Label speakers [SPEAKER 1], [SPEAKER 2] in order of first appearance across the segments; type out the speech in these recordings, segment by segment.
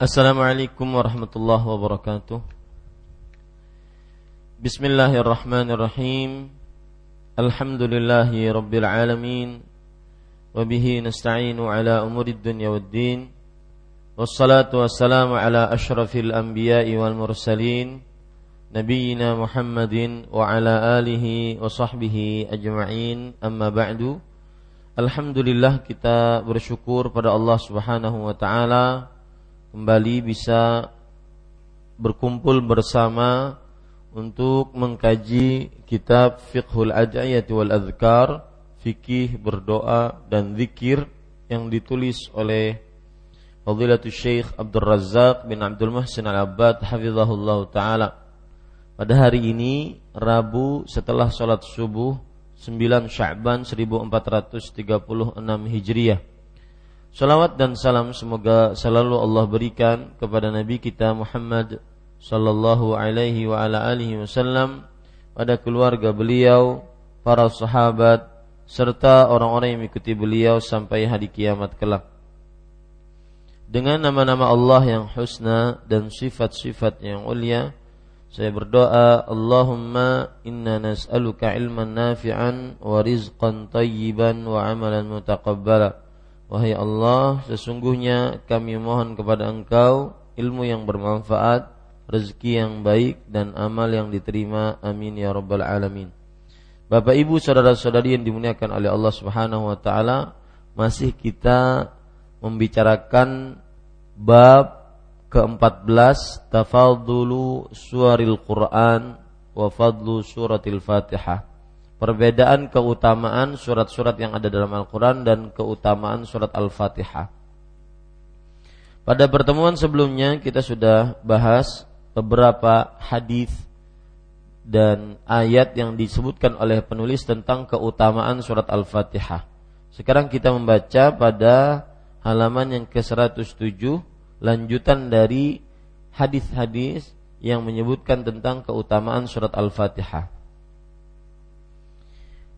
[SPEAKER 1] Assalamualaikum warahmatullahi wabarakatuh. Bismillahirrahmanirrahim. Alhamdulillahi rabbil alamin. Wa bihi nasta'inu ala umurid dunya waddin. Wassalatu wassalamu ala ashrafil anbiya'i wal mursalin. Nabiyyina Muhammadin wa ala alihi wa sahbihi ajma'in. Amma ba'du. Alhamdulillah kita bersyukur pada Allah Subhanahu wa taala kembali bisa berkumpul bersama untuk mengkaji kitab Fiqhul Ad'iyati wal Adhkar, fikih berdoa dan zikir yang ditulis oleh Fadilatul Syekh Abdul Razak bin Abdul Muhsin Al-Abbad hafizahullah taala. Pada hari ini Rabu setelah sholat subuh 9 Sya'ban 1436 Hijriah Salawat dan salam semoga selalu Allah berikan kepada Nabi kita Muhammad sallallahu alaihi wa ala alihi wasallam pada keluarga beliau, para sahabat serta orang-orang yang mengikuti beliau sampai hari kiamat kelak. Dengan nama-nama Allah yang husna dan sifat-sifat yang ulia, saya berdoa, Allahumma inna nas'aluka ilman nafi'an wa rizqan tayyiban wa amalan mutaqabbala. Wahai Allah, sesungguhnya kami mohon kepada Engkau ilmu yang bermanfaat, rezeki yang baik dan amal yang diterima. Amin ya rabbal alamin. Bapak Ibu saudara-saudari yang dimuliakan oleh Allah Subhanahu wa taala, masih kita membicarakan bab ke-14 tafadhulu suaril Quran wa fadlu suratil Fatihah perbedaan keutamaan surat-surat yang ada dalam Al-Quran dan keutamaan surat Al-Fatihah. Pada pertemuan sebelumnya kita sudah bahas beberapa hadis dan ayat yang disebutkan oleh penulis tentang keutamaan surat Al-Fatihah. Sekarang kita membaca pada halaman yang ke-107 lanjutan dari hadis-hadis yang menyebutkan tentang keutamaan surat Al-Fatihah.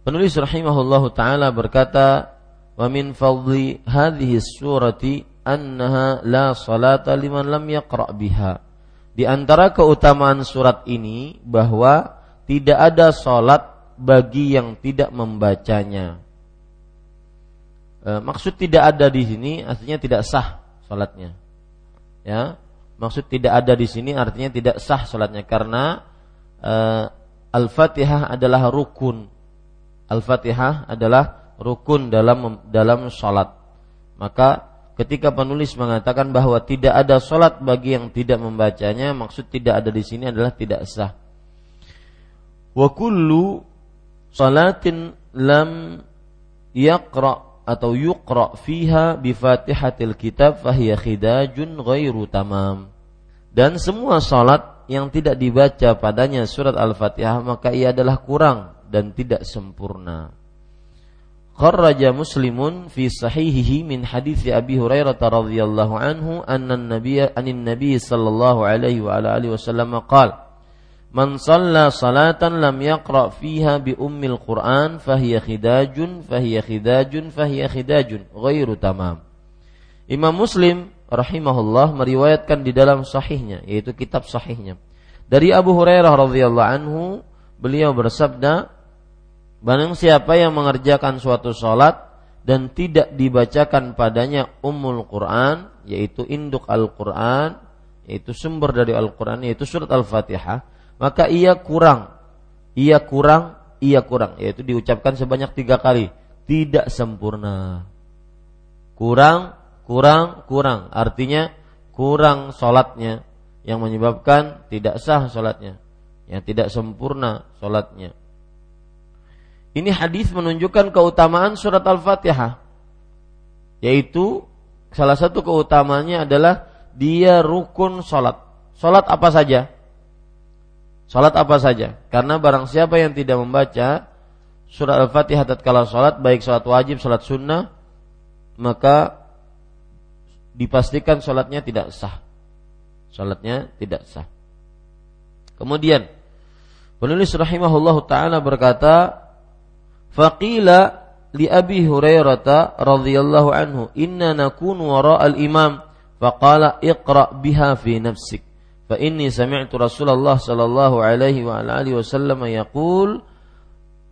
[SPEAKER 1] Penulis rahimahullahu taala berkata, "Wa min fadli hadhihi surati annaha la salata liman lam yaqra biha." Di antara keutamaan surat ini bahwa tidak ada salat bagi yang tidak membacanya. E, maksud tidak ada di sini artinya tidak sah salatnya. Ya, maksud tidak ada di sini artinya tidak sah salatnya karena e, Al-Fatihah adalah rukun Al-Fatihah adalah rukun dalam dalam salat. Maka ketika penulis mengatakan bahwa tidak ada salat bagi yang tidak membacanya, maksud tidak ada di sini adalah tidak sah. Wa kullu salatin lam yaqra atau yuqra fiha bi Fatihatil kitab fahiya khidajun ghairu tamam. Dan semua salat yang tidak dibaca padanya surat Al-Fatihah maka ia adalah kurang dan tidak sempurna. Kharraja Muslimun fi sahihihi min hadis Abi Hurairah radhiyallahu anhu anna an-nabiy anin nabiy sallallahu alaihi wa ala alihi wasallam qala Man shalla salatan lam yaqra fiha bi ummil Qur'an fahiya khidajun fahiya khidajun fahiya khidajun ghairu tamam. Imam Muslim rahimahullah meriwayatkan di dalam sahihnya yaitu kitab sahihnya dari Abu Hurairah radhiyallahu anhu beliau bersabda Barang siapa yang mengerjakan suatu sholat dan tidak dibacakan padanya umul Quran, yaitu induk Al-Quran, yaitu sumber dari Al-Quran, yaitu surat Al-Fatihah, maka ia kurang, ia kurang, ia kurang, yaitu diucapkan sebanyak tiga kali, tidak sempurna. Kurang, kurang, kurang, artinya kurang sholatnya, yang menyebabkan tidak sah sholatnya, yang tidak sempurna sholatnya. Ini hadis menunjukkan keutamaan surat Al-Fatihah. Yaitu salah satu keutamaannya adalah dia rukun salat. Salat apa saja? Salat apa saja? Karena barang siapa yang tidak membaca surat Al-Fatihah tatkala salat, baik salat wajib, salat sunnah, maka dipastikan salatnya tidak sah. Salatnya tidak sah. Kemudian penulis rahimahullah taala berkata, Faqila li Abi Hurairah radhiyallahu anhu, "Inna nakunu wara al-imam. Faqala iqra biha fi nafsik. Fa inni sami'tu Rasulullah sallallahu alaihi wa alihi wasallam yaqul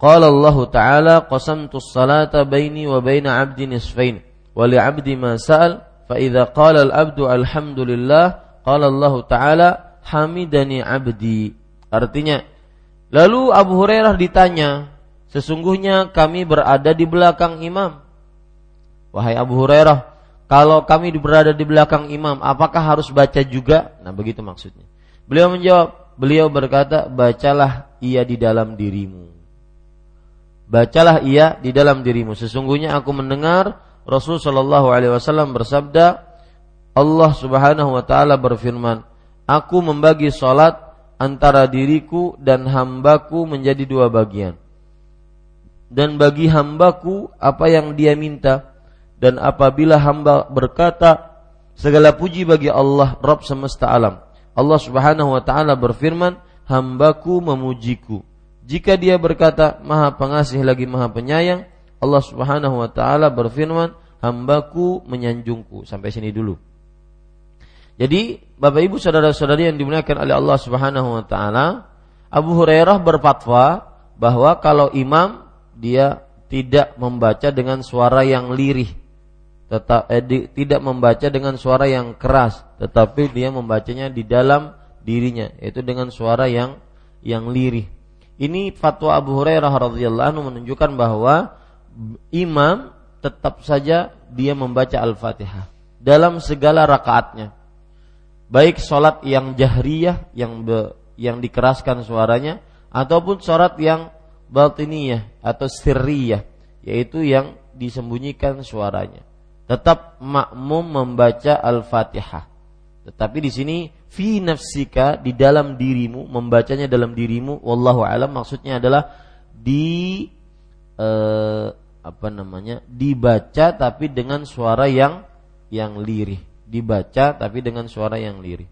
[SPEAKER 1] Qala Allah Ta'ala qasamtu as-salata baini wa baina 'abdi nisfain wa li 'abdi ma sa'al fa idza qala al-'abdu alhamdulillah qala Allah Ta'ala hamidani 'abdi. Artinya lalu Abu Hurairah ditanya sesungguhnya kami berada di belakang imam wahai Abu Hurairah kalau kami berada di belakang imam apakah harus baca juga nah begitu maksudnya beliau menjawab beliau berkata bacalah ia di dalam dirimu bacalah ia di dalam dirimu. Sesungguhnya aku mendengar Rasul Shallallahu Alaihi Wasallam bersabda, Allah Subhanahu Wa Taala berfirman, Aku membagi salat antara diriku dan hambaku menjadi dua bagian. Dan bagi hambaku apa yang dia minta. Dan apabila hamba berkata, segala puji bagi Allah, Rabb semesta alam. Allah Subhanahu Wa Taala berfirman, hambaku memujiku jika dia berkata Maha Pengasih lagi Maha Penyayang, Allah Subhanahu wa taala berfirman, "Hambaku menyanjungku." Sampai sini dulu. Jadi, Bapak Ibu saudara-saudari yang dimuliakan oleh Allah Subhanahu wa taala, Abu Hurairah berfatwa bahwa kalau imam dia tidak membaca dengan suara yang lirih, tetap eh, di, tidak membaca dengan suara yang keras, tetapi dia membacanya di dalam dirinya, yaitu dengan suara yang yang lirih. Ini fatwa Abu Hurairah radhiyallahu anhu menunjukkan bahwa imam tetap saja dia membaca Al-Fatihah dalam segala rakaatnya. Baik sholat yang jahriyah yang be, yang dikeraskan suaranya ataupun sholat yang batiniyah atau sirriyah yaitu yang disembunyikan suaranya. Tetap makmum membaca Al-Fatihah. Tetapi di sini fi nafsika di dalam dirimu membacanya dalam dirimu wallahu alam maksudnya adalah di eh, apa namanya dibaca tapi dengan suara yang yang lirih dibaca tapi dengan suara yang lirih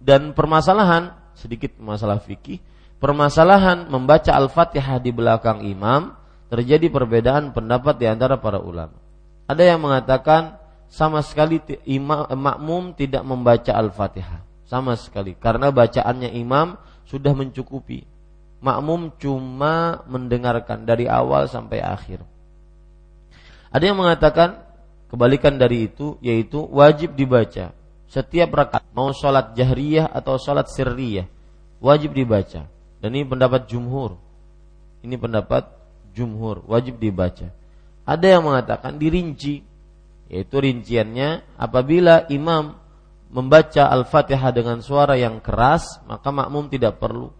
[SPEAKER 1] dan permasalahan sedikit masalah fikih permasalahan membaca al-fatihah di belakang imam terjadi perbedaan pendapat di antara para ulama ada yang mengatakan sama sekali imam makmum tidak membaca Al-Fatihah sama sekali karena bacaannya imam sudah mencukupi. Makmum cuma mendengarkan dari awal sampai akhir. Ada yang mengatakan kebalikan dari itu yaitu wajib dibaca setiap rakaat mau sholat jahriyah atau sholat sirriyah wajib dibaca dan ini pendapat jumhur. Ini pendapat jumhur. Wajib dibaca. Ada yang mengatakan dirinci. Yaitu rinciannya apabila imam membaca Al-Fatihah dengan suara yang keras, maka makmum tidak perlu.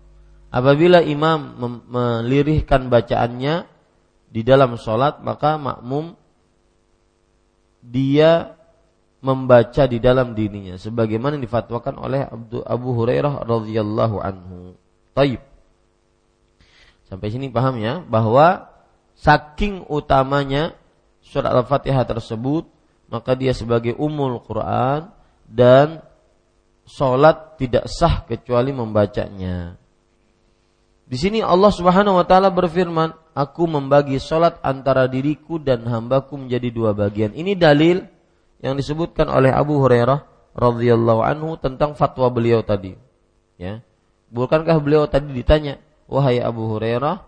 [SPEAKER 1] Apabila imam melirihkan bacaannya di dalam sholat, maka makmum dia membaca di dalam dirinya. Sebagaimana difatwakan oleh Abu Hurairah radhiyallahu anhu. Taib. Sampai sini paham ya bahwa saking utamanya surat Al-Fatihah tersebut maka dia sebagai umul Quran dan sholat tidak sah kecuali membacanya. Di sini Allah Subhanahu wa taala berfirman, "Aku membagi sholat antara diriku dan hambaku menjadi dua bagian." Ini dalil yang disebutkan oleh Abu Hurairah radhiyallahu anhu tentang fatwa beliau tadi. Ya. Bukankah beliau tadi ditanya, "Wahai Abu Hurairah,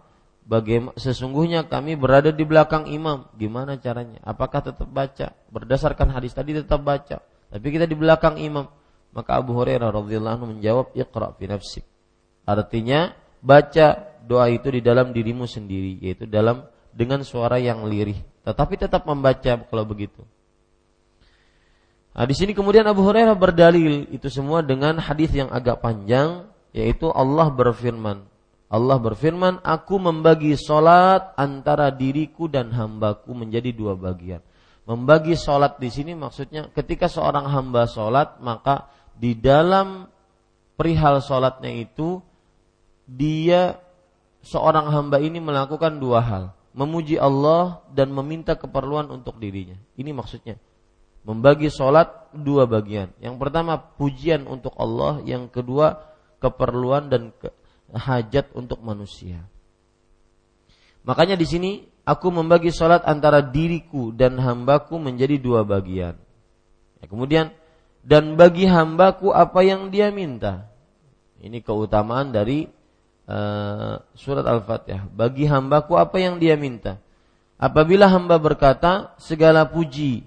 [SPEAKER 1] bagaimana sesungguhnya kami berada di belakang imam. Gimana caranya? Apakah tetap baca? Berdasarkan hadis tadi tetap baca tapi kita di belakang imam. Maka Abu Hurairah radhiyallahu menjawab iqra fi nafsik. Artinya baca doa itu di dalam dirimu sendiri yaitu dalam dengan suara yang lirih. Tetapi tetap membaca kalau begitu. Nah, di sini kemudian Abu Hurairah berdalil itu semua dengan hadis yang agak panjang yaitu Allah berfirman Allah berfirman, Aku membagi solat antara diriku dan hambaku menjadi dua bagian. Membagi solat di sini maksudnya ketika seorang hamba solat, maka di dalam perihal solatnya itu, dia seorang hamba ini melakukan dua hal. Memuji Allah dan meminta keperluan untuk dirinya. Ini maksudnya. Membagi solat dua bagian. Yang pertama pujian untuk Allah, yang kedua keperluan dan ke, hajat untuk manusia. Makanya di sini aku membagi sholat antara diriku dan hambaku menjadi dua bagian. Ya, kemudian dan bagi hambaku apa yang dia minta. Ini keutamaan dari uh, surat Al-Fatihah. Bagi hambaku apa yang dia minta. Apabila hamba berkata segala puji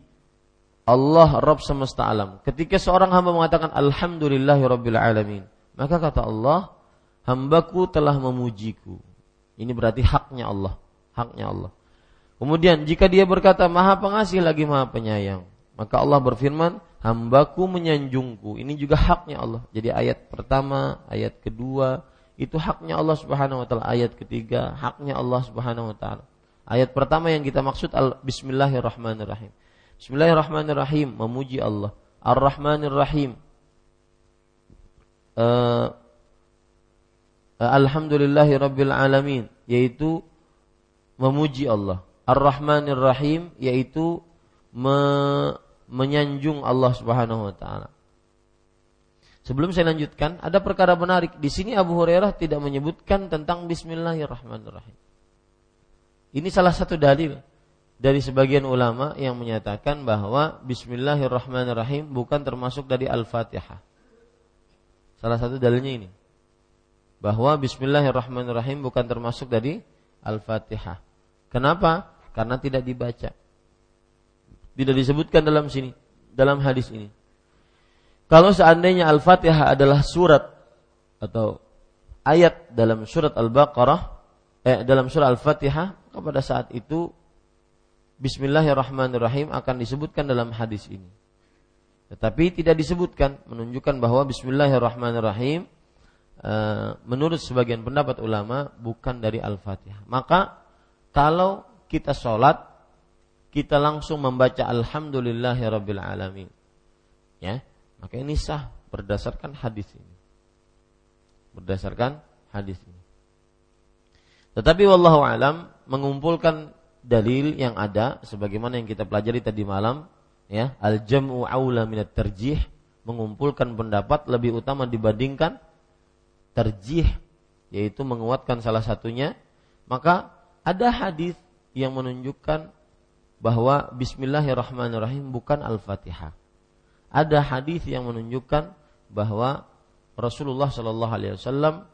[SPEAKER 1] Allah Rabb semesta alam. Ketika seorang hamba mengatakan Alhamdulillahirabbil alamin, maka kata Allah, hambaku telah memujiku. Ini berarti haknya Allah, haknya Allah. Kemudian jika dia berkata Maha Pengasih lagi Maha Penyayang, maka Allah berfirman, hambaku menyanjungku. Ini juga haknya Allah. Jadi ayat pertama, ayat kedua itu haknya Allah Subhanahu wa taala. Ayat ketiga haknya Allah Subhanahu wa taala. Ayat pertama yang kita maksud al Bismillahirrahmanirrahim. Bismillahirrahmanirrahim memuji Allah. Ar-Rahmanir Rahim. Uh, Alhamdulillahi Rabbil Alamin yaitu memuji Allah. Ar-Rahmanir Rahim yaitu me, menyanjung Allah Subhanahu wa taala. Sebelum saya lanjutkan, ada perkara menarik. Di sini Abu Hurairah tidak menyebutkan tentang Bismillahirrahmanirrahim. Ini salah satu dalil dari sebagian ulama yang menyatakan bahwa Bismillahirrahmanirrahim bukan termasuk dari Al-Fatihah. Salah satu dalilnya ini. Bahwa Bismillahirrahmanirrahim bukan termasuk dari Al-Fatihah. Kenapa? Karena tidak dibaca. Tidak disebutkan dalam sini, dalam hadis ini. Kalau seandainya Al-Fatihah adalah surat atau ayat dalam surat Al-Baqarah, eh, dalam surat Al-Fatihah, pada saat itu Bismillahirrahmanirrahim akan disebutkan dalam hadis ini. Tetapi tidak disebutkan menunjukkan bahwa Bismillahirrahmanirrahim uh, menurut sebagian pendapat ulama bukan dari Al-Fatihah. Maka kalau kita sholat kita langsung membaca Alhamdulillahirabbil alamin. Ya, maka ini sah berdasarkan hadis ini. Berdasarkan hadis ini. Tetapi wallahu alam mengumpulkan dalil yang ada sebagaimana yang kita pelajari tadi malam ya al jam'u aula minat terjih mengumpulkan pendapat lebih utama dibandingkan terjih yaitu menguatkan salah satunya maka ada hadis yang menunjukkan bahwa bismillahirrahmanirrahim bukan al-Fatihah. Ada hadis yang menunjukkan bahwa Rasulullah Shallallahu alaihi wasallam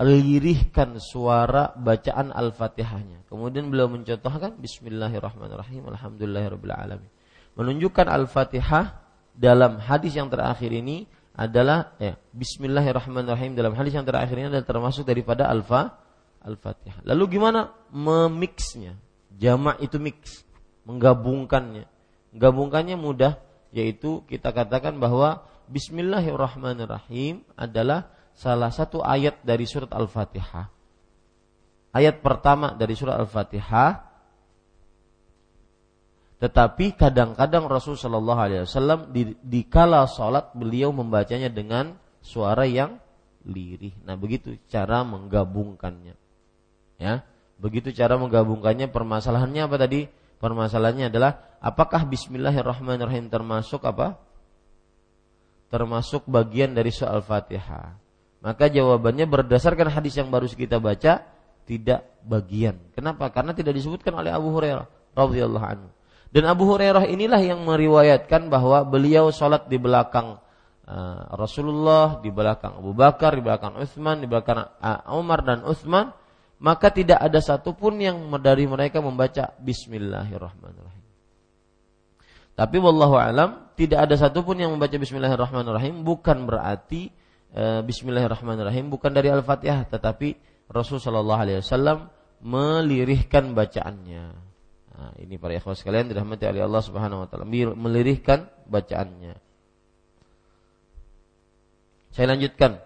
[SPEAKER 1] lirihkan suara bacaan Al-Fatihahnya. Kemudian beliau mencontohkan Bismillahirrahmanirrahim Alhamdulillahirabbil alamin. Menunjukkan Al-Fatihah dalam hadis yang terakhir ini adalah ya, Bismillahirrahmanirrahim dalam hadis yang terakhir ini adalah termasuk daripada Alfa Al-Fatihah. Lalu gimana memixnya? Jamak itu mix, menggabungkannya. Menggabungkannya mudah yaitu kita katakan bahwa Bismillahirrahmanirrahim adalah salah satu ayat dari surat Al-Fatihah. Ayat pertama dari surat Al-Fatihah. Tetapi kadang-kadang Rasul Shallallahu Alaihi Wasallam di, di kala sholat beliau membacanya dengan suara yang lirih. Nah begitu cara menggabungkannya. Ya, begitu cara menggabungkannya. Permasalahannya apa tadi? Permasalahannya adalah apakah Bismillahirrahmanirrahim termasuk apa? Termasuk bagian dari soal Fatihah. Maka jawabannya berdasarkan hadis yang baru kita baca tidak bagian. Kenapa? Karena tidak disebutkan oleh Abu Hurairah radhiyallahu anhu. Dan Abu Hurairah inilah yang meriwayatkan bahwa beliau sholat di belakang uh, Rasulullah, di belakang Abu Bakar, di belakang Utsman, di belakang uh, Umar dan Utsman, maka tidak ada satupun yang dari mereka membaca Bismillahirrahmanirrahim. Tapi wallahu alam tidak ada satupun yang membaca Bismillahirrahmanirrahim bukan berarti e, Bismillahirrahmanirrahim bukan dari Al-Fatihah tetapi Rasul Shallallahu Alaihi Wasallam melirihkan bacaannya. Nah, ini para ikhwan sekalian dirahmati oleh Allah Subhanahu Wa Taala melirihkan bacaannya. Saya lanjutkan.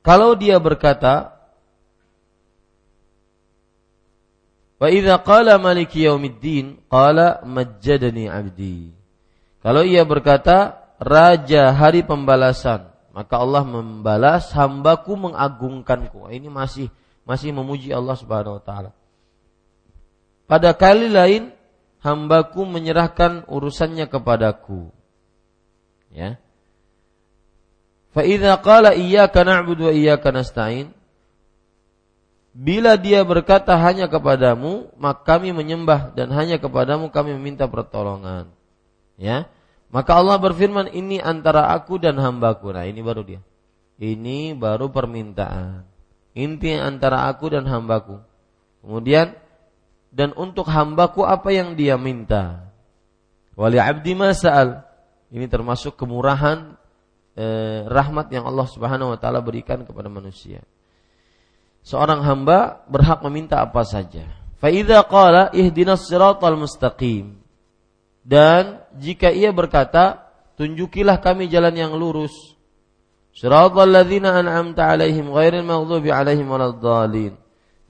[SPEAKER 1] Kalau dia berkata, Wa idza qala maliki yaumiddin qala majjadani abdi. Kalau ia berkata raja hari pembalasan maka Allah membalas hambaku mengagungkanku. Ini masih masih memuji Allah Subhanahu wa taala. Pada kali lain hambaku menyerahkan urusannya kepadaku. Ya. Fa idza qala iyyaka na'budu wa iyyaka nasta'in Bila dia berkata hanya kepadamu, maka kami menyembah dan hanya kepadamu kami meminta pertolongan. Ya. Maka Allah berfirman, "Ini antara aku dan hambaku." Nah, ini baru dia. Ini baru permintaan. Inti antara aku dan hambaku. Kemudian dan untuk hambaku apa yang dia minta. Wali abdi masal. Ini termasuk kemurahan eh, rahmat yang Allah Subhanahu wa taala berikan kepada manusia. Seorang hamba berhak meminta apa saja. Fa idza qala ihdinas siratal mustaqim. Dan jika ia berkata, tunjukilah kami jalan yang lurus. Alaihim alaihim.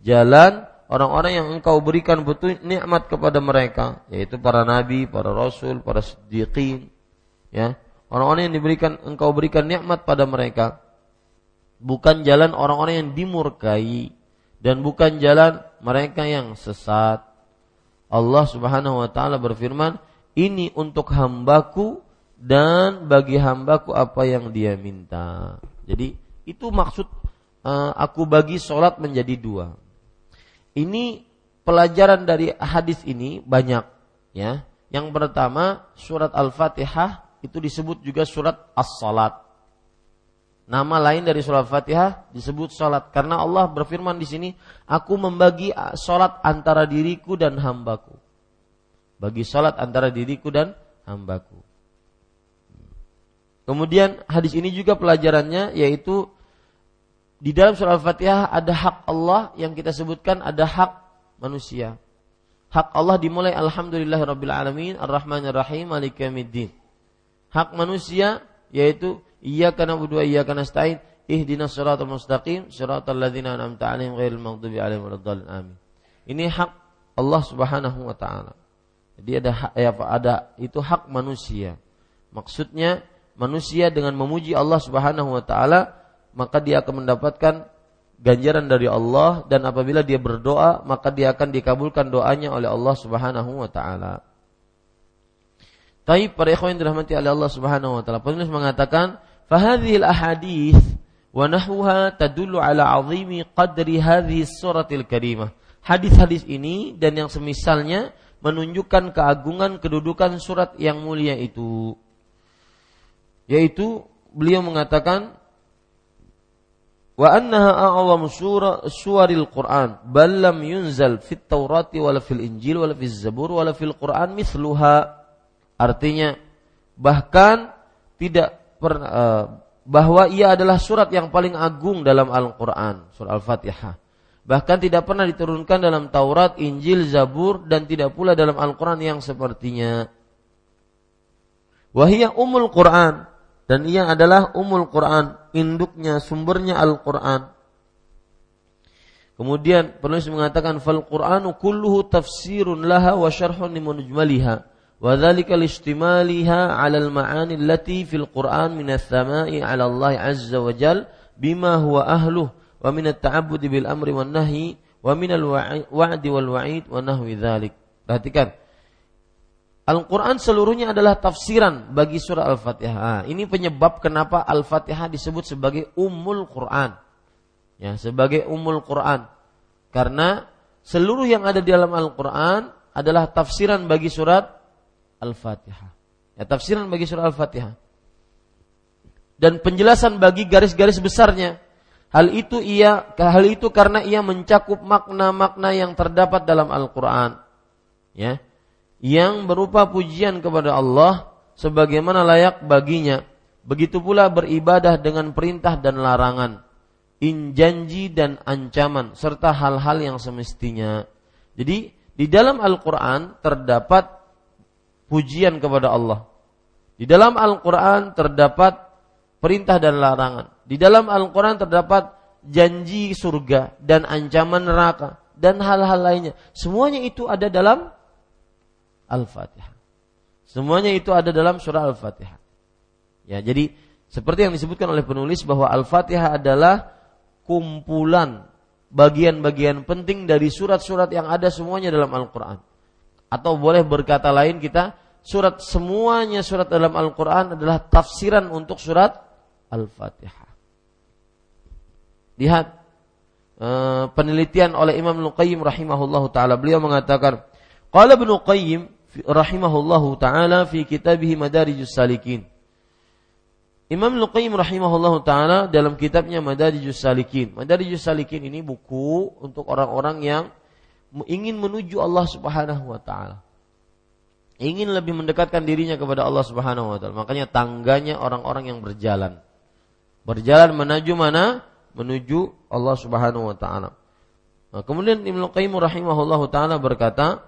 [SPEAKER 1] Jalan orang-orang yang engkau berikan betul nikmat kepada mereka, yaitu para nabi, para rasul, para siddiqin, ya. Orang-orang yang diberikan engkau berikan nikmat pada mereka. Bukan jalan orang-orang yang dimurkai dan bukan jalan mereka yang sesat. Allah Subhanahu wa taala berfirman, ini untuk hambaku dan bagi hambaku apa yang dia minta. Jadi itu maksud uh, aku bagi sholat menjadi dua. Ini pelajaran dari hadis ini banyak ya. Yang pertama surat Al-Fatihah itu disebut juga surat As-Salat. Nama lain dari surat Al-Fatihah disebut salat karena Allah berfirman di sini, aku membagi salat antara diriku dan hambaku bagi salat antara diriku dan hambaku. Kemudian hadis ini juga pelajarannya yaitu di dalam surah Al-Fatihah ada hak Allah yang kita sebutkan ada hak manusia. Hak Allah dimulai alhamdulillahirabbil alamin arrahmanir rahim maliki yaumiddin. Hak manusia yaitu iyyaka na'budu wa iyyaka nasta'in ihdinas siratal mustaqim siratal ladzina an'amta 'alaihim ghairil maghdubi 'alaihim amin. Ini hak Allah Subhanahu wa taala. Jadi ada ya, ada itu hak manusia. Maksudnya manusia dengan memuji Allah Subhanahu wa taala maka dia akan mendapatkan ganjaran dari Allah dan apabila dia berdoa maka dia akan dikabulkan doanya oleh Allah Subhanahu wa taala. Tapi para ikhwan yang dirahmati oleh Allah Subhanahu wa taala, penulis mengatakan, "Fahadhil ahadits wa nahwuha tadullu ala 'azimi qadri hadhihi suratil karimah." Hadis-hadis ini dan yang semisalnya menunjukkan keagungan kedudukan surat yang mulia itu. Yaitu beliau mengatakan wa annaha a'zamu surah suwaril Quran bal lam yunzal fit Taurati wala fil Injil wala fil Zabur wala fil Quran mithluha. Artinya bahkan tidak pernah uh, bahwa ia adalah surat yang paling agung dalam Al-Qur'an, surah Al-Fatihah Bahkan tidak pernah diturunkan dalam Taurat, Injil, Zabur dan tidak pula dalam Al-Qur'an yang sepertinya. Wahia umul Quran dan ia adalah umul Quran, induknya, sumbernya Al-Qur'an. Kemudian penulis mengatakan fal Qur'anu kulluhu tafsirun laha wa syarhun limunjmaliha wa dzalika listimaliha 'ala al-ma'ani allati fil Qur'an min ats-tsama'i 'ala Allah 'azza wa jal bima huwa ahluh wa min bil amri wan nahyi wa min al-wa'di wal wa'id wa nahwi dzalik. Perhatikan. Al-Quran seluruhnya adalah tafsiran bagi surah Al-Fatihah. ini penyebab kenapa Al-Fatihah disebut sebagai Ummul Quran. Ya, sebagai Ummul Quran. Karena seluruh yang ada di dalam Al-Quran adalah tafsiran bagi surat Al-Fatihah. Ya, tafsiran bagi surat Al-Fatihah. Dan penjelasan bagi garis-garis besarnya. Hal itu ia hal itu karena ia mencakup makna-makna yang terdapat dalam Al-Qur'an. Ya. Yang berupa pujian kepada Allah sebagaimana layak baginya. Begitu pula beribadah dengan perintah dan larangan, injanji dan ancaman serta hal-hal yang semestinya. Jadi di dalam Al-Qur'an terdapat pujian kepada Allah. Di dalam Al-Qur'an terdapat perintah dan larangan. Di dalam Al-Quran terdapat janji surga dan ancaman neraka dan hal-hal lainnya. Semuanya itu ada dalam Al-Fatihah. Semuanya itu ada dalam surah Al-Fatihah. Ya, jadi seperti yang disebutkan oleh penulis bahwa Al-Fatihah adalah kumpulan bagian-bagian penting dari surat-surat yang ada semuanya dalam Al-Quran. Atau boleh berkata lain kita, surat semuanya surat dalam Al-Quran adalah tafsiran untuk surat Al-Fatihah. Lihat uh, penelitian oleh Imam Ibnu Qayyim rahimahullahu taala. Beliau mengatakan, qala Ibnu Qayyim rahimahullahu taala fi kitabih Madarijus Salikin. Imam Luqayyim rahimahullahu taala dalam kitabnya Madarijus Salikin. Madarijus Salikin ini buku untuk orang-orang yang ingin menuju Allah Subhanahu wa taala. Ingin lebih mendekatkan dirinya kepada Allah Subhanahu wa taala. Makanya tangganya orang-orang yang berjalan. Berjalan menuju mana? Menuju Allah Subhanahu wa taala. Nah, kemudian Ibnu Qayyim rahimahullahu taala berkata,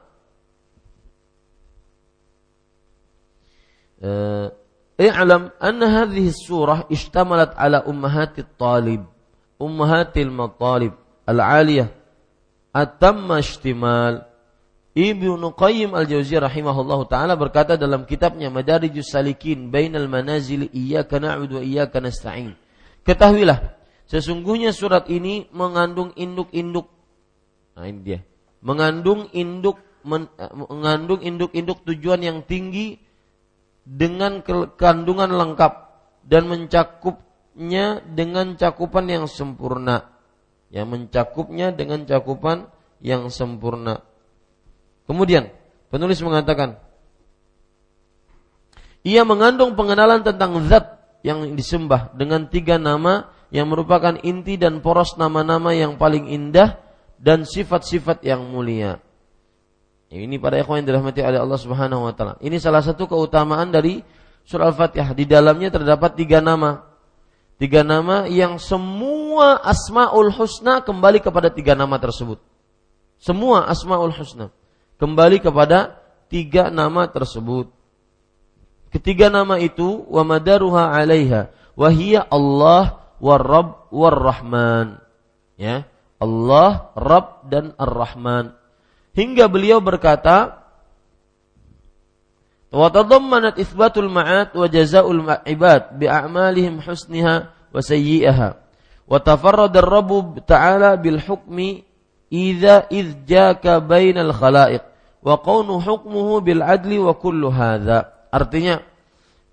[SPEAKER 1] eh, "I'lam anna hadhihi surah ishtamalat ala ummahatit talib, ummahatil matalib al-aliyah atamma ishtimal." Ibnu Qayyim al-Jauziyah rahimahullahu taala berkata dalam kitabnya Madarijus Salikin Bainal Manazil Iyyaka na'budu wa iyyaka nasta'in. Ketahuilah, sesungguhnya surat ini mengandung induk-induk Nah ini dia. Mengandung induk men, eh, mengandung induk-induk tujuan yang tinggi dengan kandungan lengkap dan mencakupnya dengan cakupan yang sempurna. Yang mencakupnya dengan cakupan yang sempurna. Kemudian penulis mengatakan ia mengandung pengenalan tentang zat yang disembah dengan tiga nama yang merupakan inti dan poros nama-nama yang paling indah dan sifat-sifat yang mulia. Ini para ikhwan yang dirahmati oleh Allah Subhanahu wa taala. Ini salah satu keutamaan dari surah Al-Fatihah. Di dalamnya terdapat tiga nama. Tiga nama yang semua Asmaul Husna kembali kepada tiga nama tersebut. Semua Asmaul Husna kembali kepada tiga nama tersebut. Ketiga nama itu wa madaruha 'alaiha wa hiya Allah war Rabb war Rahman. Ya. Allah, Rabb dan Ar-Rahman. Hingga beliau berkata, a'malihim husniha wa sayyi'aha. Wa tafarrada ar-rabb ta'ala bil hukmi idza idh jaka bainal khalaiq wa qawnu hukmuhu bil adli wa kullu hadza. Artinya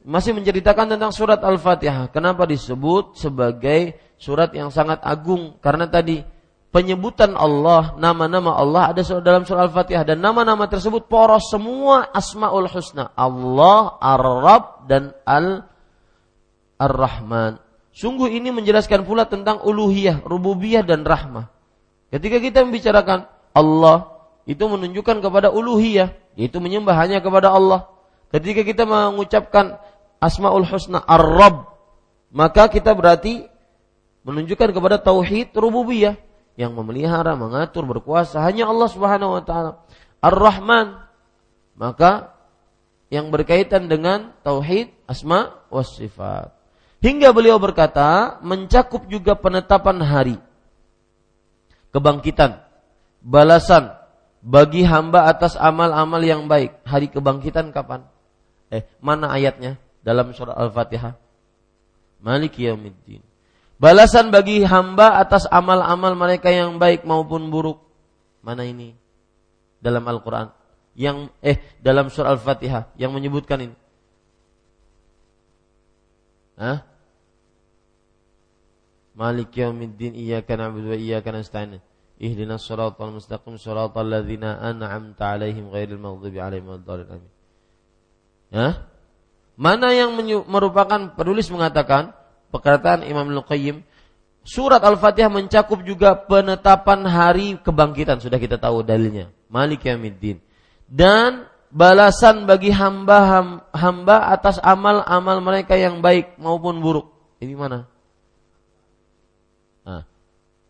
[SPEAKER 1] masih menceritakan tentang surat Al-Fatihah. Kenapa disebut sebagai surat yang sangat agung? Karena tadi penyebutan Allah, nama-nama Allah ada dalam surah Al-Fatihah dan nama-nama tersebut poros semua Asmaul Husna. Allah, Ar-Rabb dan Al Ar-Rahman. Sungguh ini menjelaskan pula tentang uluhiyah, rububiyah dan rahmah. Ketika kita membicarakan Allah, itu menunjukkan kepada uluhiyah, yaitu menyembah hanya kepada Allah. Ketika kita mengucapkan Asmaul Husna Ar-Rabb, maka kita berarti menunjukkan kepada tauhid rububiyah yang memelihara, mengatur, berkuasa hanya Allah Subhanahu wa taala. Ar-Rahman. Maka yang berkaitan dengan tauhid asma was sifat. Hingga beliau berkata, mencakup juga penetapan hari kebangkitan, balasan bagi hamba atas amal-amal yang baik. Hari kebangkitan kapan? Eh, mana ayatnya dalam surah Al-Fatihah? Malik yaumiddin. Balasan bagi hamba atas amal-amal mereka yang baik maupun buruk. Mana ini? Dalam Al-Quran. Yang eh dalam surah Al-Fatihah yang menyebutkan ini. Hah? Malik yaumiddin iyyaka na'budu wa iyyaka nasta'in. Ihdinas siratal mustaqim siratal ladzina an'amta 'alaihim ghairil maghdubi 'alaihim waladdallin. Amin. Hah? Mana yang merupakan penulis mengatakan perkataan Imam Al-Qayyim, surat Al-Fatihah mencakup juga penetapan hari kebangkitan, sudah kita tahu dalilnya. Malik Yamiddin. Dan balasan bagi hamba hamba atas amal-amal mereka yang baik maupun buruk. Ini mana? Nah.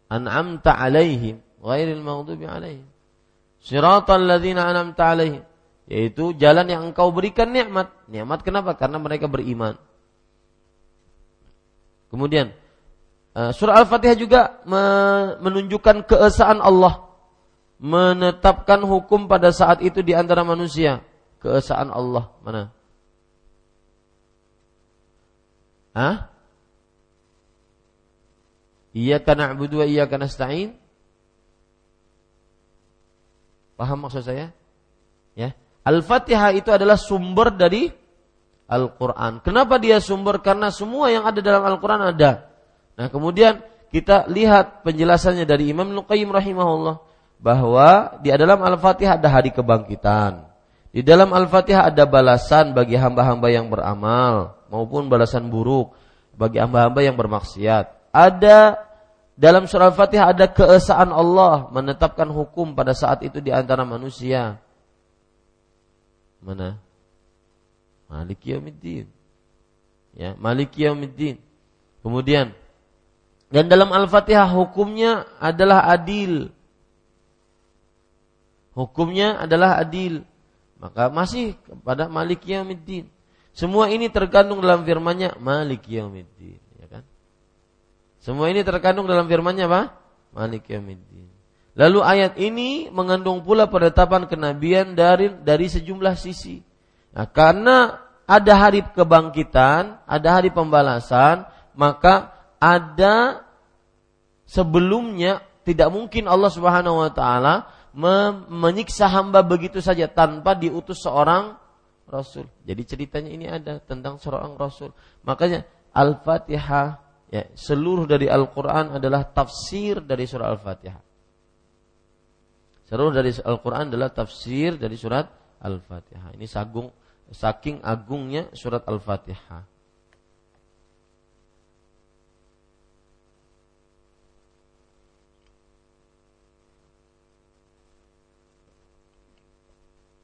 [SPEAKER 1] An'amta alaihim ghairil maghdubi alaihim. Siratal ladzina an'amta alaihim yaitu jalan yang engkau berikan nikmat. Nikmat kenapa? Karena mereka beriman. Kemudian uh, surah Al-Fatihah juga menunjukkan keesaan Allah, menetapkan hukum pada saat itu di antara manusia. Keesaan Allah mana? Hah? Iya karena abudu iya karena stain. Paham maksud saya? Ya. Al-Fatihah itu adalah sumber dari Al-Quran. Kenapa dia sumber? Karena semua yang ada dalam Al-Quran ada. Nah kemudian kita lihat penjelasannya dari Imam Nuqayyim rahimahullah. Bahwa di dalam Al-Fatihah ada hari kebangkitan. Di dalam Al-Fatihah ada balasan bagi hamba-hamba yang beramal maupun balasan buruk bagi hamba-hamba yang bermaksiat. Ada dalam surah Al-Fatihah ada keesaan Allah menetapkan hukum pada saat itu di antara manusia. Mana? Malik Yaumiddin. Ya, Malik Yaumiddin. Kemudian dan dalam Al-Fatihah hukumnya adalah adil. Hukumnya adalah adil. Maka masih kepada Malik Yaumiddin. Semua ini terkandung dalam firman-Nya Malik Yaumiddin, ya kan? Semua ini terkandung dalam firman-Nya apa? Malik Yaumiddin. Lalu ayat ini mengandung pula penetapan kenabian dari dari sejumlah sisi. Nah, karena ada hari kebangkitan, ada hari pembalasan, maka ada sebelumnya tidak mungkin Allah Subhanahu wa taala menyiksa hamba begitu saja tanpa diutus seorang rasul. Jadi ceritanya ini ada tentang seorang rasul. Makanya Al-Fatihah ya, seluruh dari Al-Qur'an adalah tafsir dari surah Al-Fatihah. Seluruh dari Al-Qur'an adalah tafsir dari surat Al-Fatihah. Ini sagung saking agungnya surat Al-Fatihah.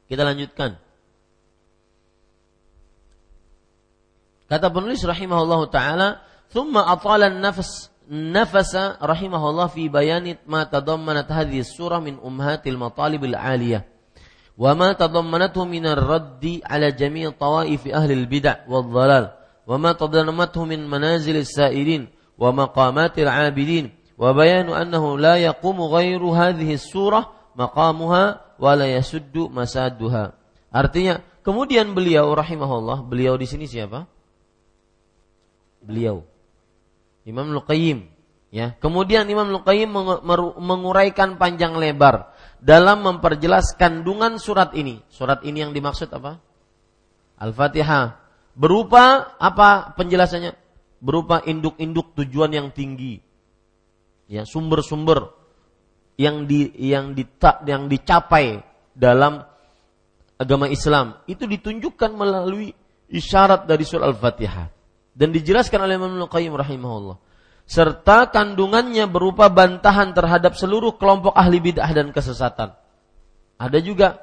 [SPEAKER 1] Kita lanjutkan. Kata penulis rahimahullah taala, "Tsumma atala an-nafs nafasa rahimahullah fi bayani ma tadammanat hadhihi surah min ummahatil matalib al-aliyah wa ma tadammanathu min ar-raddi ala jami' tawaif ahli al-bid'ah wal-dhalal wa ma tadammanathu min manazil as-sa'ilin wa maqamatil 'abidin wa bayanu annahu la yaqumu ghairu hadhihi surah maqamuha wala yasuddu masaduha. Artinya, kemudian beliau rahimahullah, beliau di sini siapa? Beliau. Imam Luqayyim. Ya. Kemudian Imam Luqayyim menguraikan panjang lebar dalam memperjelas kandungan surat ini. Surat ini yang dimaksud apa? Al-Fatihah. Berupa apa penjelasannya? Berupa induk-induk tujuan yang tinggi. Ya, sumber-sumber yang di yang di, yang dicapai dalam agama Islam itu ditunjukkan melalui isyarat dari surah Al-Fatihah dan dijelaskan oleh Imam Qayyim rahimahullah serta kandungannya berupa bantahan terhadap seluruh kelompok ahli bid'ah dan kesesatan. Ada juga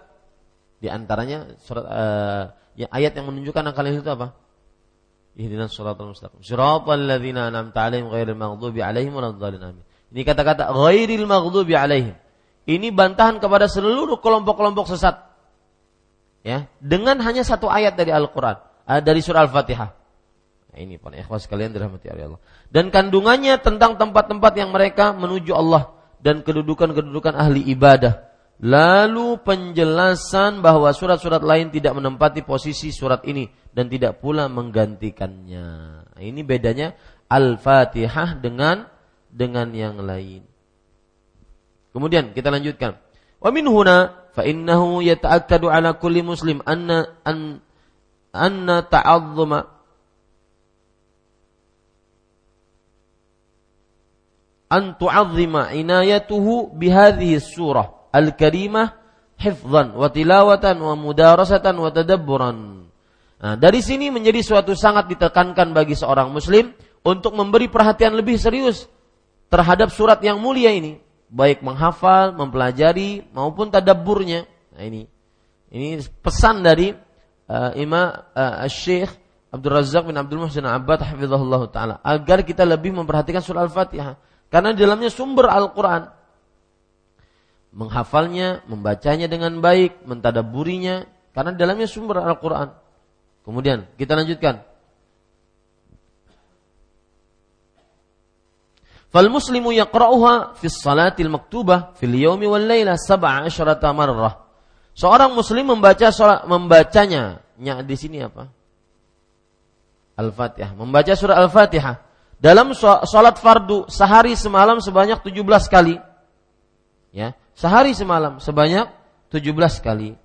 [SPEAKER 1] di antaranya surat uh, ya, ayat yang menunjukkan akal itu apa? Ihdinas siratal mustaqim. Siratal ladzina an'amta 'alaihim ghairil maghdubi 'alaihim waladdallin. Ini kata-kata ghairil maghdubi alaihim. Ini bantahan kepada seluruh kelompok-kelompok sesat. Ya, dengan hanya satu ayat dari Al-Qur'an, eh, dari surah Al-Fatihah. Nah, ini para ikhwas sekalian dirahmati Allah. Dan kandungannya tentang tempat-tempat yang mereka menuju Allah dan kedudukan-kedudukan ahli ibadah. Lalu penjelasan bahwa surat-surat lain tidak menempati posisi surat ini dan tidak pula menggantikannya. Nah, ini bedanya Al-Fatihah dengan dengan yang lain. Kemudian kita lanjutkan. Wa min huna fa innahu yata'akkadu ala kulli muslim anna an anna ta'azzuma an tu'azzima inayatuhu bihadhihi surah al-karimah hifzan wa tilawatan wa mudarasatan wa tadabburan. Nah, dari sini menjadi suatu sangat ditekankan bagi seorang muslim untuk memberi perhatian lebih serius terhadap surat yang mulia ini, baik menghafal, mempelajari maupun tadabburnya. Nah ini ini pesan dari uh, Imam uh, Syekh Abdul Razak bin Abdul Muhsin Abbad hafizahullah taala agar kita lebih memperhatikan surah Al-Fatihah karena di dalamnya sumber Al-Qur'an. Menghafalnya, membacanya dengan baik, mentadaburinya karena di dalamnya sumber Al-Qur'an. Kemudian kita lanjutkan. Fal muslimu yaqra'uha fi salatil maktubah fil yaumi wal laila sab'a asyrata marrah. Seorang muslim membaca salat membacanya. Nya di sini apa? Al-Fatihah. Membaca surah Al-Fatihah dalam salat fardu sehari semalam sebanyak 17 kali. Ya, sehari semalam sebanyak 17 kali.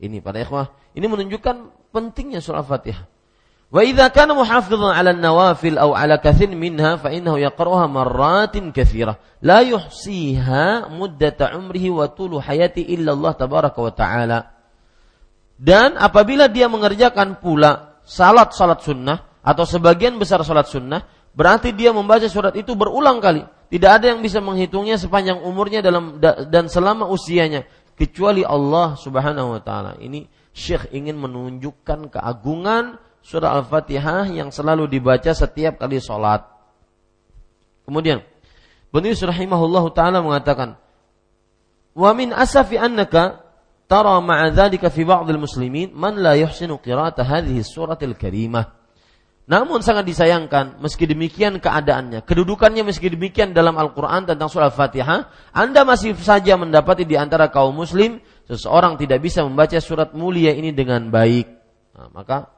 [SPEAKER 1] Ini pada ikhwah, ini menunjukkan pentingnya surah Al-Fatihah. Wa idza kana muhafizan 'ala an-nawafil aw 'ala kathin minha fa innahu yaqra'uha marratin katsirah la yuhsiha muddata umrihi wa tulu hayati illa Allah tabaraka wa ta'ala. Dan apabila dia mengerjakan pula salat salat sunnah atau sebagian besar salat sunnah, berarti dia membaca surat itu berulang kali. Tidak ada yang bisa menghitungnya sepanjang umurnya dalam dan selama usianya kecuali Allah Subhanahu wa taala. Ini Syekh ingin menunjukkan keagungan surah Al-Fatihah yang selalu dibaca setiap kali sholat. Kemudian, Bani rahimahullah taala mengatakan, "Wa min asafi annaka tara ma'a dzalika fi ba'd muslimin man la yuhsinu qira'ata hadhihi suratil karimah. Namun sangat disayangkan, meski demikian keadaannya, kedudukannya meski demikian dalam Al-Quran tentang surah Al-Fatihah, Anda masih saja mendapati di antara kaum muslim, seseorang tidak bisa membaca surat mulia ini dengan baik. Nah, maka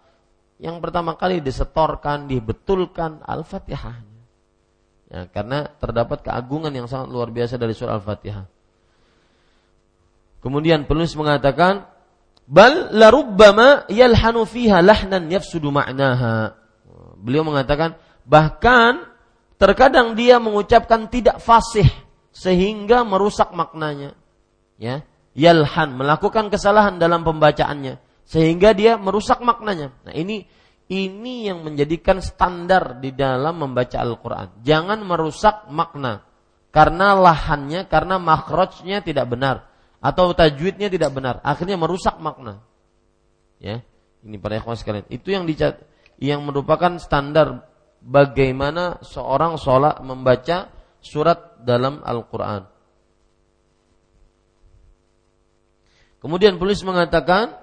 [SPEAKER 1] yang pertama kali disetorkan, dibetulkan Al-Fatihah. Ya, karena terdapat keagungan yang sangat luar biasa dari surah Al-Fatihah. Kemudian penulis mengatakan, bal larubbama yalhanu fiha lahnan yafsudu ma'naha. Beliau mengatakan bahkan terkadang dia mengucapkan tidak fasih sehingga merusak maknanya. Ya, yalhan melakukan kesalahan dalam pembacaannya sehingga dia merusak maknanya. Nah, ini ini yang menjadikan standar di dalam membaca Al-Qur'an. Jangan merusak makna karena lahannya, karena makhrajnya tidak benar atau tajwidnya tidak benar, akhirnya merusak makna. Ya, ini para ikhwan sekalian. Itu yang dicat, yang merupakan standar bagaimana seorang sholat membaca surat dalam Al-Quran. Kemudian polis mengatakan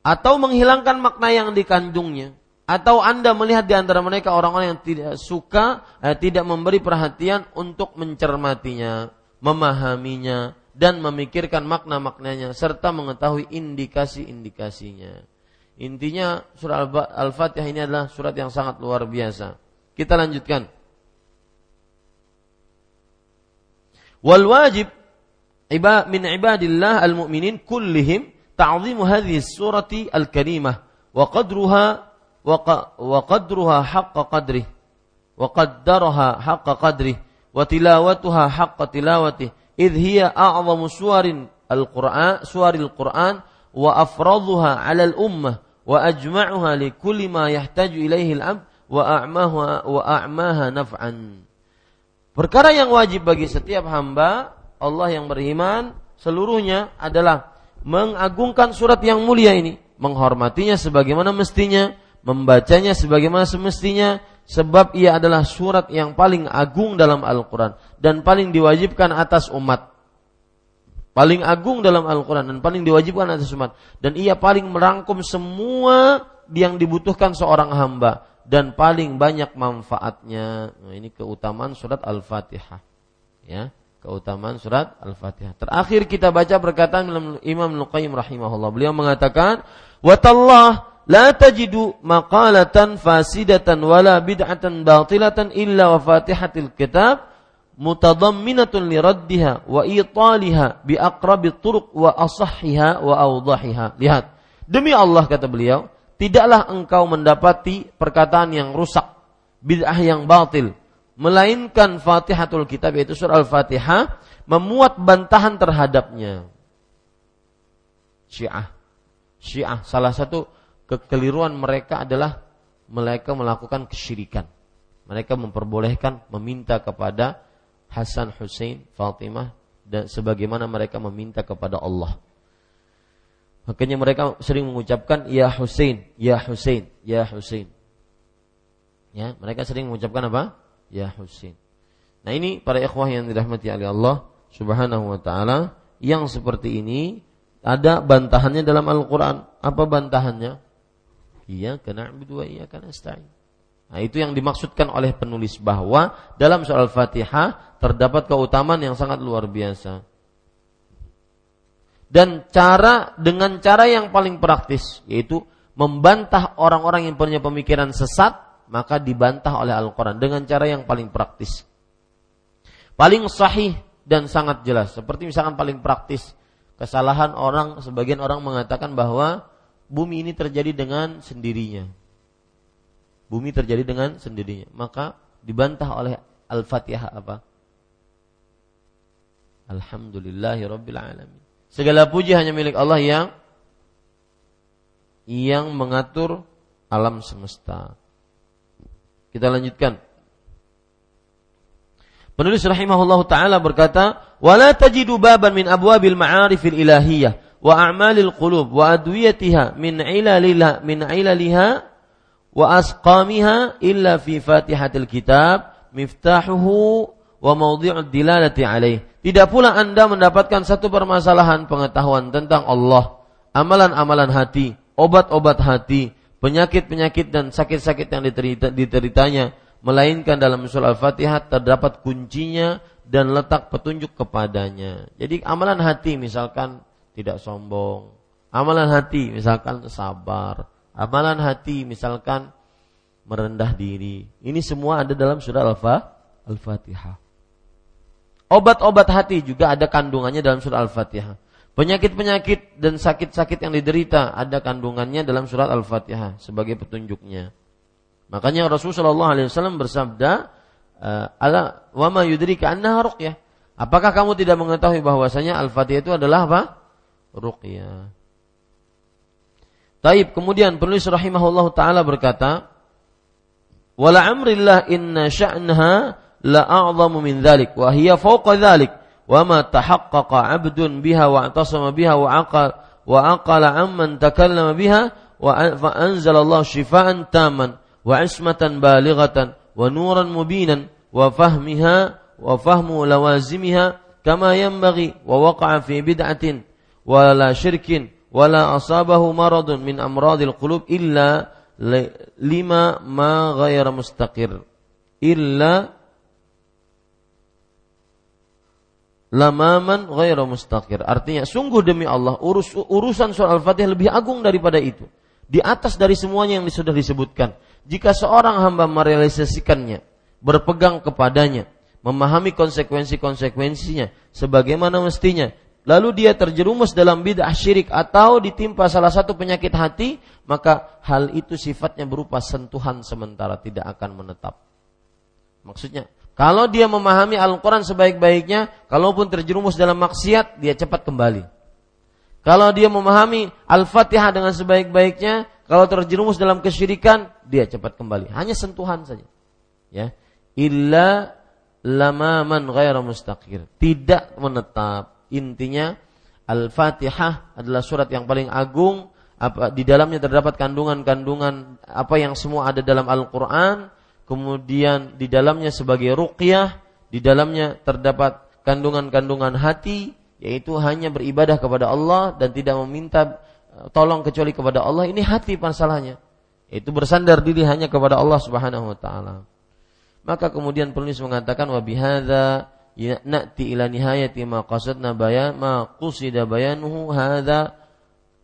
[SPEAKER 1] atau menghilangkan makna yang dikandungnya atau Anda melihat di antara mereka orang-orang yang tidak suka, eh, tidak memberi perhatian untuk mencermatinya, memahaminya, dan memikirkan makna-maknanya serta mengetahui indikasi-indikasinya. Intinya surat Al-Fatihah ini adalah surat yang sangat luar biasa. Kita lanjutkan. Wal wajib min ibadillah al-mu'minin kullihim ta'zimu hadhihi surati al-karimah wa qadruha wa qadruha haqqa qadrih wa qaddaraha haqqa qadrih wa tilawatuha haqqa tilawatih idh hiya a'zamu suwarin al-Qur'an suwaril Qur'an wa afradhuha 'ala al-ummah wa ajma'uha li kulli ma yahtaju ilaihi al-'abd wa a'maha wa a'maha naf'an. Perkara yang wajib bagi setiap hamba Allah yang beriman seluruhnya adalah mengagungkan surat yang mulia ini, menghormatinya sebagaimana mestinya, membacanya sebagaimana semestinya sebab ia adalah surat yang paling agung dalam Al-Qur'an dan paling diwajibkan atas umat. Paling agung dalam Al-Qur'an dan paling diwajibkan atas umat dan ia paling merangkum semua yang dibutuhkan seorang hamba dan paling banyak manfaatnya. Nah, ini keutamaan surat Al-Fatihah. Ya, keutamaan surat Al-Fatihah. Terakhir kita baca perkataan Imam Luqayyim rahimahullah. Beliau mengatakan, "Wa la tajidu maqalatan fasidatan wala bid'atan batilatan illa wa fatihatil kitab mutadamminatun li raddiha wa italiha bi. Lihat. Demi Allah kata beliau, tidaklah engkau mendapati perkataan yang rusak, bid'ah yang batil, melainkan Fatihatul Kitab yaitu surah Al-Fatihah memuat bantahan terhadapnya. Syiah. Syiah salah satu kekeliruan mereka adalah mereka melakukan kesyirikan. Mereka memperbolehkan meminta kepada Hasan Hussein, Fatimah dan sebagaimana mereka meminta kepada Allah. Makanya mereka sering mengucapkan ya Hussein, ya Hussein, ya Hussein. Ya, mereka sering mengucapkan apa? Ya Hussein. Nah, ini para ikhwah yang dirahmati oleh Allah Subhanahu wa taala yang seperti ini ada bantahannya dalam Al-Qur'an. Apa bantahannya? Iya kena wa kena nasta'in. Nah, itu yang dimaksudkan oleh penulis bahwa dalam soal Fatihah terdapat keutamaan yang sangat luar biasa. Dan cara dengan cara yang paling praktis yaitu membantah orang-orang yang punya pemikiran sesat maka dibantah oleh Al-Qur'an dengan cara yang paling praktis. Paling sahih dan sangat jelas. Seperti misalkan paling praktis kesalahan orang sebagian orang mengatakan bahwa bumi ini terjadi dengan sendirinya. Bumi terjadi dengan sendirinya. Maka dibantah oleh Al-Fatihah apa? Alhamdulillahi Rabbil Alamin. Segala puji hanya milik Allah yang yang mengatur alam semesta. Kita lanjutkan. Penulis rahimahullah taala berkata, "Wala tajidu baban min abwabil ma'arifil ilahiyah wa a'malil qulub wa adwiyatiha min ilaliha min ilaliha wa asqamiha illa fi Fatihatil kitab miftahuhu wa mawdi'ud dilalati alaih." Tidak pula Anda mendapatkan satu permasalahan pengetahuan tentang Allah, amalan-amalan hati, obat-obat hati, penyakit-penyakit dan sakit-sakit yang diterita, diteritanya melainkan dalam surah Al-Fatihah terdapat kuncinya dan letak petunjuk kepadanya. Jadi amalan hati misalkan tidak sombong, amalan hati misalkan sabar, amalan hati misalkan merendah diri. Ini semua ada dalam surah Al-Fatihah. Obat-obat hati juga ada kandungannya dalam surah Al-Fatihah. Penyakit-penyakit dan sakit-sakit yang diderita ada kandungannya dalam surat Al-Fatihah sebagai petunjuknya. Makanya Rasulullah SAW bersabda, eh, "Ala wa ma yudrika annaha ruqyah." Apakah kamu tidak mengetahui bahwasanya Al-Fatihah itu adalah apa? Ruqyah. Taib kemudian penulis rahimahullah taala berkata, "Wala amrillah inna sya'naha la a'zamu min dzalik wa hiya fawqa dzalik wa ma tahaqqaqa 'abdun biha wa i'tasama biha wa aqal wa aqala amman takallama biha wa fa anzalallahu shifaan taman wa ismatan balighatan wa nuran mubinan wa fahmiha wa fahmu lawazimiha kama yanbaghi wa waqa'a fi bid'atin wa la syirkin wa la asabahu maradun min amradil qulub illa lima ma ghayra mustaqir illa lamaman ghairu mustaqir. Artinya sungguh demi Allah urus, urusan surah Al-Fatihah lebih agung daripada itu. Di atas dari semuanya yang sudah disebutkan jika seorang hamba merealisasikannya, berpegang kepadanya, memahami konsekuensi-konsekuensinya sebagaimana mestinya, lalu dia terjerumus dalam bid'ah syirik atau ditimpa salah satu penyakit hati, maka hal itu sifatnya berupa sentuhan sementara tidak akan menetap. Maksudnya, kalau dia memahami Al-Quran sebaik-baiknya, kalaupun terjerumus dalam maksiat, dia cepat kembali. Kalau dia memahami Al-Fatihah dengan sebaik-baiknya, kalau terjerumus dalam kesyirikan, dia cepat kembali. Hanya sentuhan saja. Ya. Illa lamaman ghaira mustaqir. Tidak menetap. Intinya Al-Fatihah adalah surat yang paling agung. Apa di dalamnya terdapat kandungan-kandungan apa yang semua ada dalam Al-Qur'an, kemudian di dalamnya sebagai ruqyah, di dalamnya terdapat kandungan-kandungan hati yaitu hanya beribadah kepada Allah dan tidak meminta tolong kecuali kepada Allah. Ini hati masalahnya. Itu bersandar diri hanya kepada Allah Subhanahu wa taala. Maka kemudian penulis mengatakan wa na'ti ila nihayati ma qasadna bayan ma qusida bayanuhu hadza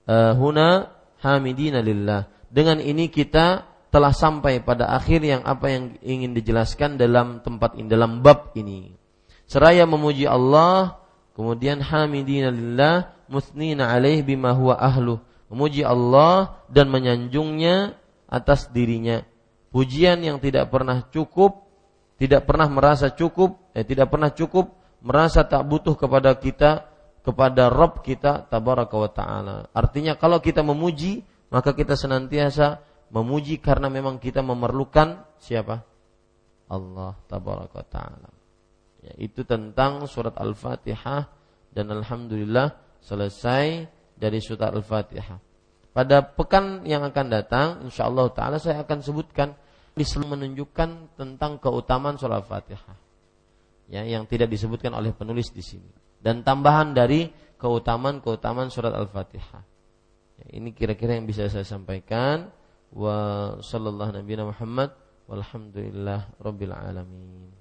[SPEAKER 1] uh, huna hamidina lillah. Dengan ini kita telah sampai pada akhir yang apa yang ingin dijelaskan dalam tempat ini dalam bab ini. Seraya memuji Allah kemudian hamidina lillah musnina alaih bima huwa ahlu. Memuji Allah dan menyanjungnya atas dirinya. Pujian yang tidak pernah cukup tidak pernah merasa cukup eh, tidak pernah cukup merasa tak butuh kepada kita kepada Rob kita tabaraka taala. Artinya kalau kita memuji maka kita senantiasa memuji karena memang kita memerlukan siapa? Allah tabaraka taala. Ya, itu tentang surat al-fatihah dan alhamdulillah selesai dari surat Al-Fatihah. Pada pekan yang akan datang, insya Allah Taala saya akan sebutkan Islam menunjukkan tentang keutamaan surat Al-Fatihah, ya yang tidak disebutkan oleh penulis di sini, dan tambahan dari keutamaan-keutamaan surat Al-Fatihah. Ya, ini kira-kira yang bisa saya sampaikan. Wa sallallahu nabi Muhammad walhamdulillah rabbil alamin.